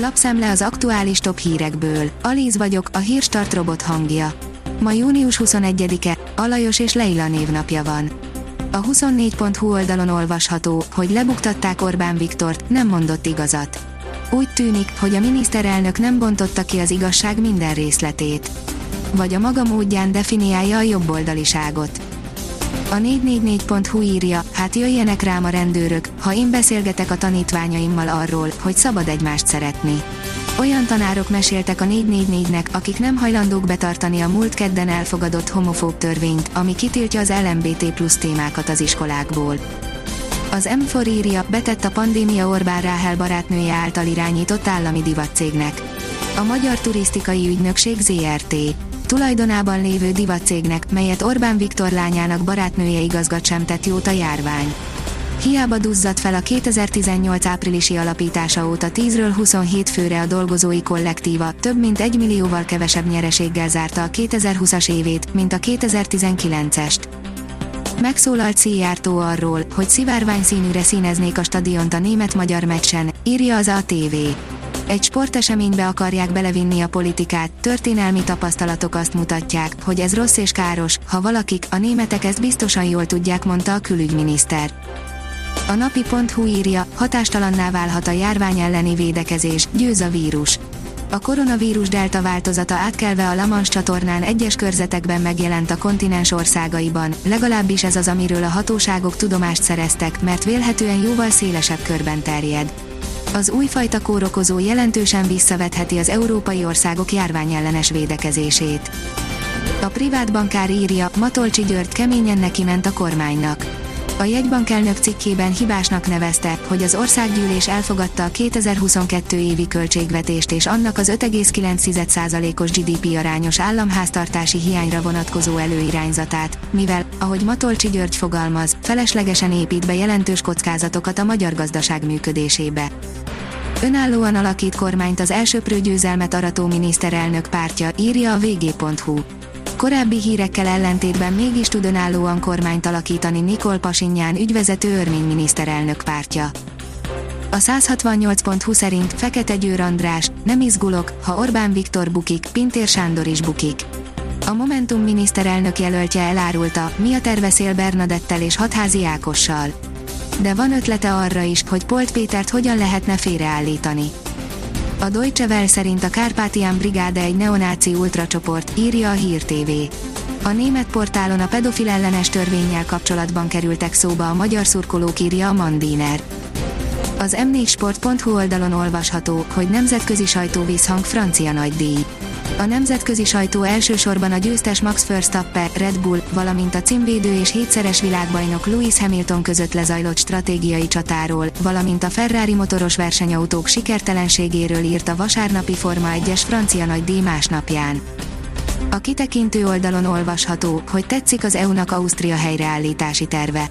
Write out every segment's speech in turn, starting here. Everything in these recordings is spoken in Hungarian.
Lapszemle az aktuális top hírekből. Alíz vagyok, a hírstart robot hangja. Ma június 21-e, Alajos és Leila névnapja van. A 24.hu oldalon olvasható, hogy lebuktatták Orbán Viktort, nem mondott igazat. Úgy tűnik, hogy a miniszterelnök nem bontotta ki az igazság minden részletét. Vagy a maga módján definiálja a jobboldaliságot. A 444.hu írja, hát jöjjenek rám a rendőrök, ha én beszélgetek a tanítványaimmal arról, hogy szabad egymást szeretni. Olyan tanárok meséltek a 444-nek, akik nem hajlandók betartani a múlt kedden elfogadott homofób törvényt, ami kitiltja az LMBT plusz témákat az iskolákból. Az M4 írja, betett a pandémia Orbán Ráhel barátnője által irányított állami divatcégnek. A Magyar Turisztikai Ügynökség ZRT tulajdonában lévő divatcégnek, melyet Orbán Viktor lányának barátnője igazgat sem tett jót a járvány. Hiába duzzadt fel a 2018 áprilisi alapítása óta 10-ről 27 főre a dolgozói kollektíva, több mint egy millióval kevesebb nyereséggel zárta a 2020-as évét, mint a 2019-est. Megszólalt Szijjártó arról, hogy szivárvány színűre színeznék a stadiont a német-magyar meccsen, írja az ATV. Egy sporteseménybe akarják belevinni a politikát, történelmi tapasztalatok azt mutatják, hogy ez rossz és káros, ha valakik, a németek ezt biztosan jól tudják, mondta a külügyminiszter. A napi.hu írja, hatástalanná válhat a járvány elleni védekezés, győz a vírus. A koronavírus delta változata átkelve a Lamans csatornán egyes körzetekben megjelent a kontinens országaiban, legalábbis ez az, amiről a hatóságok tudomást szereztek, mert vélhetően jóval szélesebb körben terjed. Az újfajta kórokozó jelentősen visszavetheti az európai országok járványellenes védekezését. A privát bankár írja, Matolcsi György keményen neki ment a kormánynak a jegybankelnök cikkében hibásnak nevezte, hogy az országgyűlés elfogadta a 2022 évi költségvetést és annak az 5,9%-os GDP arányos államháztartási hiányra vonatkozó előirányzatát, mivel, ahogy Matolcsi György fogalmaz, feleslegesen épít be jelentős kockázatokat a magyar gazdaság működésébe. Önállóan alakít kormányt az elsőprő győzelmet arató miniszterelnök pártja, írja a vg.hu korábbi hírekkel ellentétben mégis tud önállóan kormányt alakítani Nikol Pasinyán ügyvezető örmény miniszterelnök pártja. A 168.20 szerint Fekete Győr András, nem izgulok, ha Orbán Viktor bukik, Pintér Sándor is bukik. A Momentum miniszterelnök jelöltje elárulta, mi a terve Bernadettel és Hatházi Ákossal. De van ötlete arra is, hogy Polt Pétert hogyan lehetne félreállítani. A Deutsche Welle szerint a Kárpátián Brigáde egy neonáci ultracsoport, írja a Hír TV. A német portálon a pedofil ellenes törvényel kapcsolatban kerültek szóba a magyar szurkolók írja a Mandiner. Az m4sport.hu oldalon olvasható, hogy nemzetközi sajtó visszhang francia nagydíj. A nemzetközi sajtó elsősorban a győztes Max Verstappen, Red Bull, valamint a címvédő és hétszeres világbajnok Lewis Hamilton között lezajlott stratégiai csatáról, valamint a Ferrari motoros versenyautók sikertelenségéről írt a vasárnapi Forma 1-es francia nagy díj másnapján. A kitekintő oldalon olvasható, hogy tetszik az EU-nak Ausztria helyreállítási terve.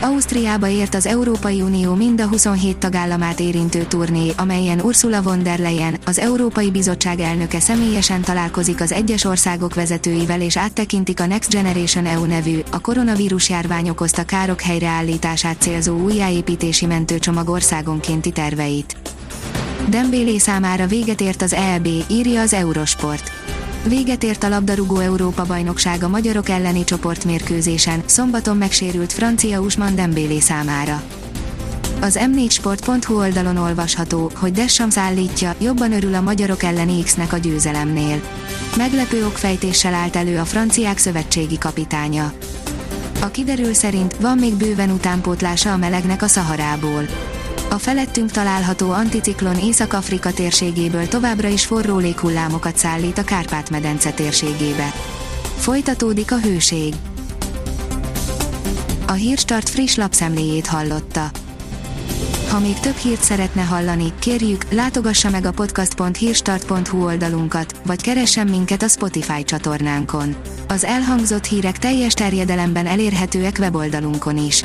Ausztriába ért az Európai Unió mind a 27 tagállamát érintő turné, amelyen Ursula von der Leyen, az Európai Bizottság elnöke személyesen találkozik az egyes országok vezetőivel és áttekintik a Next Generation EU nevű, a koronavírus járvány okozta károk helyreállítását célzó újjáépítési mentőcsomag országonkénti terveit. Dembélé számára véget ért az EB, írja az Eurosport. Véget ért a labdarúgó Európa bajnokság a magyarok elleni csoportmérkőzésen, szombaton megsérült francia Usman Dembélé számára. Az m4sport.hu oldalon olvasható, hogy Deschamps állítja, jobban örül a magyarok elleni X-nek a győzelemnél. Meglepő okfejtéssel állt elő a franciák szövetségi kapitánya. A kiderül szerint van még bőven utánpótlása a melegnek a Szaharából a felettünk található anticiklon Észak-Afrika térségéből továbbra is forró léghullámokat szállít a Kárpát-medence térségébe. Folytatódik a hőség. A Hírstart friss lapszemléjét hallotta. Ha még több hírt szeretne hallani, kérjük, látogassa meg a podcast.hírstart.hu oldalunkat, vagy keressen minket a Spotify csatornánkon. Az elhangzott hírek teljes terjedelemben elérhetőek weboldalunkon is.